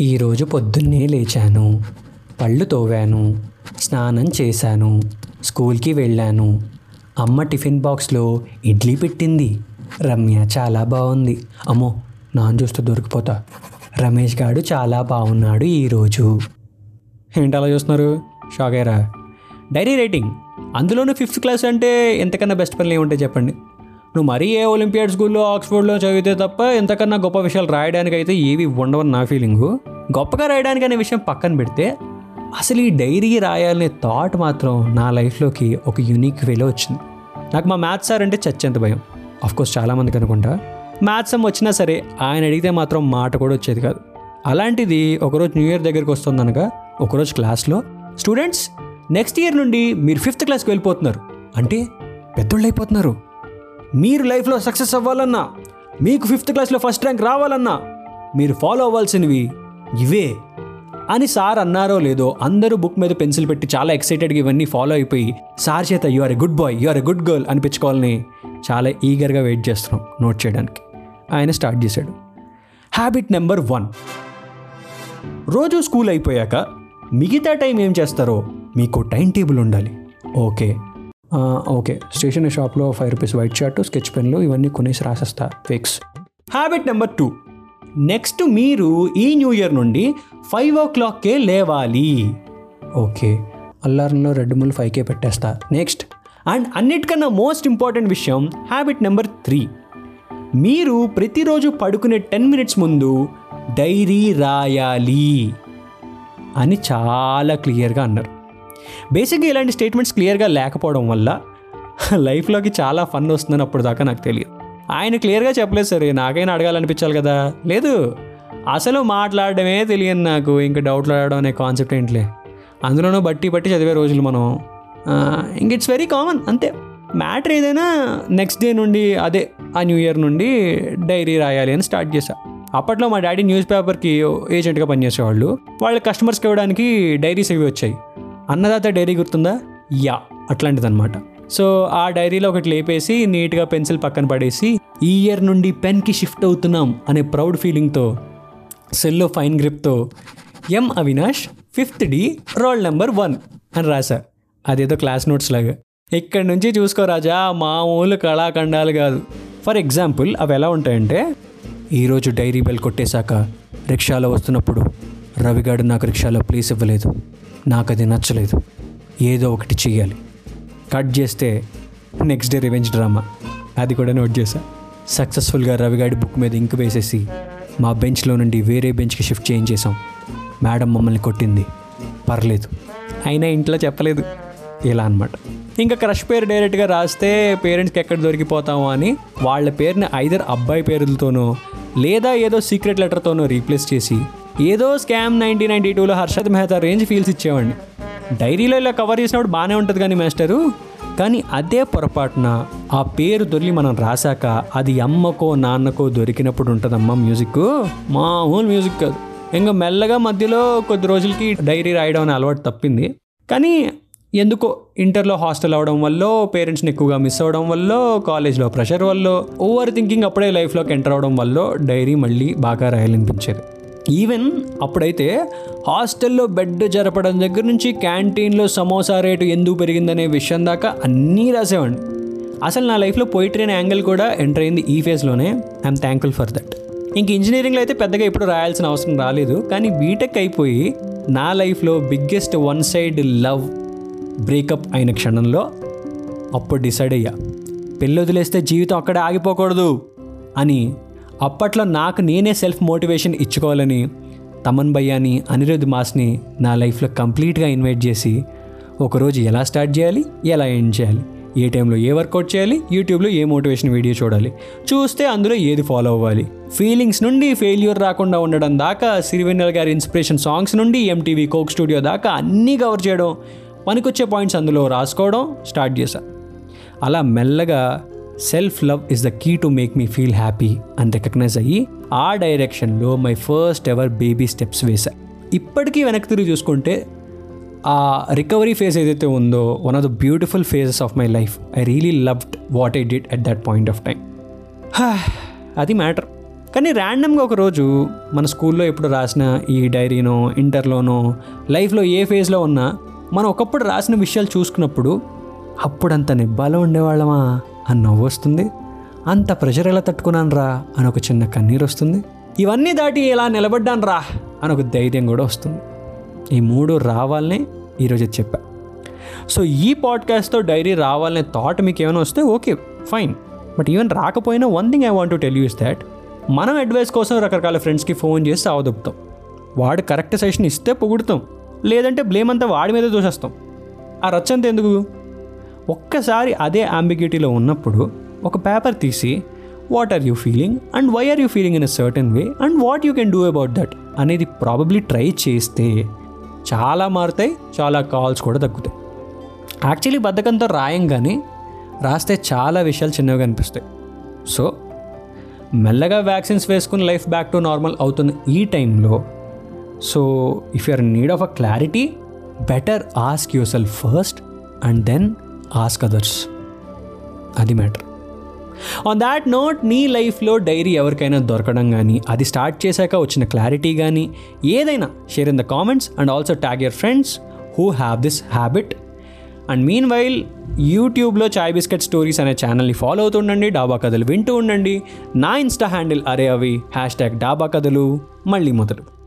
ఈరోజు పొద్దున్నే లేచాను. పళ్ళు తోవాను. స్నానం చేశాను. స్కూల్కి వెళ్ళాను. అమ్మ టిఫిన్ బాక్స్లో ఇడ్లీ పెట్టింది. రమ్య చాలా బాగుంది అమ్మో నాన్ చూస్తే దొరికిపోతా. రమేష్ గాడు చాలా బాగున్నాడు ఈరోజు. ఏంటి అలా చూస్తున్నారు? షాక్ అయ్యారా? Diary writing. అందులోనూ ఫిఫ్త్ క్లాస్ అంటే ఎంతకన్నా బెస్ట్ పనులు ఏముంటాయి చెప్పండి? నువ్వు మరీ ఏ ఒలింపియాడ్ స్కూల్లో ఆక్స్ఫోర్డ్లో చదివితే తప్ప ఎంతకన్నా గొప్ప విషయాలు రాయడానికి అయితే ఏవి ఉండవని నా ఫీలింగు. గొప్పగా రాయడానికి అనే విషయం పక్కన పెడితే అసలు ఈ డైరీ రాయాలనే థాట్ మాత్రం నా లైఫ్లోకి ఒక యూనిక్ వేలో వచ్చింది. నాకు మా మ్యాథ్స్ సార్ అంటే చచ్చేంత భయం. కోర్స్ చాలామందికి అనుకుంటా. మ్యాథ్స్ ఏం వచ్చినా సరే ఆయన అడిగితే మాత్రం మాట కూడా వచ్చేది కాదు. అలాంటిది ఒకరోజు న్యూ ఇయర్ దగ్గరికి వస్తుందనగా ఒకరోజు క్లాస్లో స్టూడెంట్స్ నెక్స్ట్ ఇయర్ నుండి మీరు ఫిఫ్త్ క్లాస్కి వెళ్ళిపోతున్నారు. అంటే పెద్దోళ్ళు అయిపోతున్నారు. మీరు లైఫ్లో సక్సెస్ అవ్వాలన్నా మీకు ఫిఫ్త్ క్లాస్లో ఫస్ట్ ర్యాంక్ రావాలన్నా మీరు ఫాలో అవ్వాల్సినవి ఇవే. అని సార్ అన్నారో లేదో అందరూ బుక్ మీద పెన్సిల్ పెట్టి చాలా ఎక్సైటెడ్గా ఇవన్నీ ఫాలో అయిపోయి సార్ చేత you are a good boy you are a good girl అనిపించుకోవాలని చాలా ఈగర్గా వెయిట్ చేస్తున్నాం నోట్ చేయడానికి. ఆయన స్టార్ట్ చేశాడు. హ్యాబిట్ నెంబర్ వన్ రోజు స్కూల్ అయిపోయాక మిగతా టైం ఏం చేస్తారో మీకు టైం టేబుల్ ఉండాలి. ఓకే. ఓకే. స్టేషనరీ షాప్లో five rupees white shirt sketch పెన్లు ఇవన్నీ కొనేసి రాసేస్తా. Fix. Habit number two next మీరు ఈ న్యూ ఇయర్ నుండి ఫైవ్ ఓ క్లాక్కే లేవాలి. ఓకే. అల్లారంలో రెడ్ ముల్ ఫైవ్కే పెట్టేస్తా. నెక్స్ట్. అండ్ అన్నిటికన్నా మోస్ట్ ఇంపార్టెంట్ విషయం హ్యాబిట్ నెంబర్ త్రీ మీరు ప్రతిరోజు పడుకునే టెన్ మినిట్స్ ముందు డైరీ రాయాలి అని చాలా క్లియర్గా అన్నారు. బేసిక్గా ఇలాంటి స్టేట్మెంట్స్ క్లియర్గా లేకపోవడం వల్ల లైఫ్లోకి చాలా ఫన్ వస్తుందని అప్పుడు దాకా నాకు తెలియదు. ఆయన క్లియర్గా చెప్పలేదు సరే నాకైనా అడగాలనిపించాలి కదా. లేదు అసలు మాట్లాడడమే తెలియదు నాకు ఇంకా డౌట్లు అడగడం అనే కాన్సెప్ట్ ఏంటిలే అందులోనూ బట్టి బట్టి చదివే రోజులు మనం. ఇంక ఇట్స్ వెరీ కామన్ అంతే. మ్యాటర్ ఏదైనా నెక్స్ట్ డే నుండి అదే ఆ న్యూ ఇయర్ నుండి డైరీ రాయాలి అని స్టార్ట్ చేశా. అప్పట్లో మా డాడీ న్యూస్ పేపర్కి ఏజెంట్గా పనిచేసేవాళ్ళు. వాళ్ళ కస్టమర్స్కి ఇవ్వడానికి డైరీస్ ఇవి వచ్చాయి. అన్నదాత డైరీ గుర్తుందా? యా అట్లాంటిదన్నమాట. సో ఆ డైరీలో ఒకటి లేపేసి నీట్గా పెన్సిల్ పక్కన పడేసి ఈ ఇయర్ నుండి పెన్కి షిఫ్ట్ అవుతున్నాం అనే ప్రౌడ్ ఫీలింగ్తో సెల్లో fine గ్రిప్తో M Avinash fifth D roll number one అని రాశా. అదేదో క్లాస్ నోట్స్ లాగా. ఇక్కడ నుంచి చూసుకో రాజా మామూలు కళాఖండాలు కాదు. ఫర్ ఎగ్జాంపుల్ అవి ఎలా ఉంటాయంటే ఈరోజు డైరీ బెల్ కొట్టేశాక రిక్షాలో వస్తున్నప్పుడు రవిగాడు నాకు రిక్షాలో ప్లేస్ ఇవ్వలేదు. నాకు అది నచ్చలేదు. ఏదో ఒకటి చెయ్యాలి. కట్ చేస్తే నెక్స్ట్ డే రివెంజ్ డ్రామా. అది కూడా నోట్ చేశా. సక్సెస్ఫుల్గా రవిగాడి బుక్ మీద ఇంక్ వేసేసి మా బెంచ్లో నుండి వేరే బెంచ్కి షిఫ్ట్ చేయించేసాం మేడం మమ్మల్ని కొట్టింది. పర్లేదు. అయినా ఇంట్లో చెప్పలేదు. ఇలా అనమాట ఇంకా క్రష్ పేరు డైరెక్ట్గా రాస్తే పేరెంట్స్కి ఎక్కడ దొరికిపోతామో అని వాళ్ళ పేరుని ఐదర్ అబ్బాయి పేర్లతోనో లేదా ఏదో సీక్రెట్ లెటర్తోనో రీప్లేస్ చేసి ఏదో స్కామ్ నైన్టీన్ నైన్టీ టూలో హర్షద్ మెహతా రేంజ్ ఫీల్స్ ఇచ్చేవాడిని. డైరీలో ఇలా కవర్ చేసినప్పుడు బాగానే ఉంటుంది కానీ మాస్టరు. కానీ అదే పొరపాటున ఆ పేరు దొరికి మనం రాశాక అది అమ్మకో నాన్నకో దొరికినప్పుడు ఉంటుందమ్మా మ్యూజిక్ మామూలు మ్యూజిక్ కాదు. ఇంకా మెల్లగా మధ్యలో కొద్ది రోజులకి డైరీ రాయడం అనే అలవాటు తప్పింది. కానీ ఎందుకో ఇంటర్లో హాస్టల్ అవడం వల్ల పేరెంట్స్ని ఎక్కువగా మిస్ అవ్వడం వల్ల కాలేజ్లో ప్రెషర్ వల్ల ఓవర్ థింకింగ్ అప్పుడే లైఫ్లోకి ఎంటర్ అవడం వల్ల డైరీ మళ్ళీ బాగా రాయాలనిపించేది. ఈవెన్ అప్పుడైతే హాస్టల్లో బెడ్ జరపడం దగ్గర నుంచి క్యాంటీన్లో సమోసా రేటు ఎందుకు పెరిగిందనే విషయం దాకా అన్నీ రాసేవాడిని. అసలు నా లైఫ్లో పోయిటరీ అనే యాంగిల్ కూడా ఎంటర్ అయింది ఈ ఫేజ్లోనే ఐఎమ్ థ్యాంక్ఫుల్ ఫర్ దట్ ఇంక ఇంజనీరింగ్లో అయితే పెద్దగా ఎప్పుడు రాయాల్సిన అవసరం రాలేదు. కానీ బీటెక్ అయిపోయి నా లైఫ్లో biggest one side love breakup అయిన క్షణంలో అప్పుడు డిసైడ్ అయ్యా. పెళ్ళి వదిలేస్తే జీవితం అక్కడే ఆగిపోకూడదు అని అప్పట్లో నాకు నేనే సెల్ఫ్ మోటివేషన్ ఇచ్చుకోవాలని తమన్ భయ్యాని అనిరుద్ మాస్ని నా లైఫ్లో కంప్లీట్గా ఇన్వైట్ చేసి ఒకరోజు ఎలా స్టార్ట్ చేయాలి ఎలా ఎండ్ చేయాలి ఏ టైంలో ఏ వర్కౌట్ చేయాలి యూట్యూబ్లో ఏ మోటివేషన్ వీడియో చూడాలి చూస్తే అందులో ఏది ఫాలో అవ్వాలి ఫీలింగ్స్ నుండి ఫెయిల్యూర్ రాకుండా ఉండడం దాకా సిరివెన్నెల గారి ఇన్స్పిరేషన్ సాంగ్స్ నుండి ఎంటీవీ కోక్ స్టూడియో దాకా అన్నీ కవర్ చేయడం పనికొచ్చే పాయింట్స్ అందులో రాసుకోవడం స్టార్ట్ చేశా. అలా మెల్లగా self love is the key to make me feel happy అని రికగ్నైజ్ అయ్యి ఆ డైరెక్షన్లో my first ever baby steps వేశా. ఇప్పటికీ వెనక్కి తిరిగి చూసుకుంటే ఆ రికవరీ ఫేజ్ ఏదైతే ఉందో one of the beautiful phases of my life I really loved what I did at that point of time అది మ్యాటర్. కానీ ర్యాండమ్గా ఒకరోజు మన స్కూల్లో ఎప్పుడు రాసిన ఈ డైరీనో ఇంటర్లోనో లైఫ్లో ఏ ఫేజ్లో ఉన్నా మనం ఒకప్పుడు రాసిన విషయాలు చూసుకున్నప్పుడు అప్పుడంత నిబ్బాలో ఉండేవాళ్ళమా అని నవ్వు వస్తుంది. అంత ప్రెషర్ ఎలా తట్టుకున్నాను రా అని ఒక చిన్న కన్నీరు వస్తుంది. ఇవన్నీ దాటి ఎలా నిలబడ్డాను రా అని ఒక ధైర్యం కూడా వస్తుంది. ఈ మూడు రావాలనే ఈరోజు చెప్పా. సో ఈ పాడ్కాస్ట్తో డైరీ రావాలనే థాట్ మీకు ఏమైనా వస్తే ఓకే ఫైన్. బట్ ఈవెన్ రాకపోయినా one thing I want to tell use that మనం అడ్వైస్ కోసం రకరకాల ఫ్రెండ్స్కి ఫోన్ చేసి అవదొప్పుతాం వాడు కరెక్ట్ సెషన్ ఇస్తే పొగుడుతాం. లేదంటే బ్లేమ్ అంతా వాడి మీద దూసేస్తాం ఆ రచ్చంత ఎందుకు? ఒక్కసారి అదే అంబిగ్యూటీలో ఉన్నప్పుడు ఒక పేపర్ తీసి what are you feeling and why are you feeling in a certain way and what you can do about that అనేది ప్రాబబ్లీ ట్రై చేస్తే చాలా మారుతాయి చాలా కాల్స్ కూడా తగ్గుతాయి. యాక్చువల్లీ బద్ధకంతో రాయంగానే రాస్తే చాలా విషయాలు చిన్నగా కనిపిస్తాయి సో మెల్లగా వ్యాక్సిన్స్ వేసుకుని లైఫ్ బ్యాక్ టు నార్మల్ అవుతున్న ఈ టైంలో so if you're need of a clarity better ask yourself first and then ask others అది మ్యాటర్ ఆన్ దాట్ నోట్ నీ లైఫ్లో డైరీ ఎవరికైనా దొరకడం కానీ అది స్టార్ట్ చేశాక వచ్చిన క్లారిటీ కానీ ఏదైనా share in the comments and also tag your friends who have this habit and meanwhile యూట్యూబ్లో చాయ్ బిస్కెట్ స్టోరీస్ అనే ఛానల్ని ఫాలో అవుతుండండి డాబా కథలు వింటూ ఉండండి. నా ఇన్స్టా హ్యాండిల్ అరే అవి హ్యాష్ ట్యాగ్ డాబా కథలు మళ్ళీ మొదలు.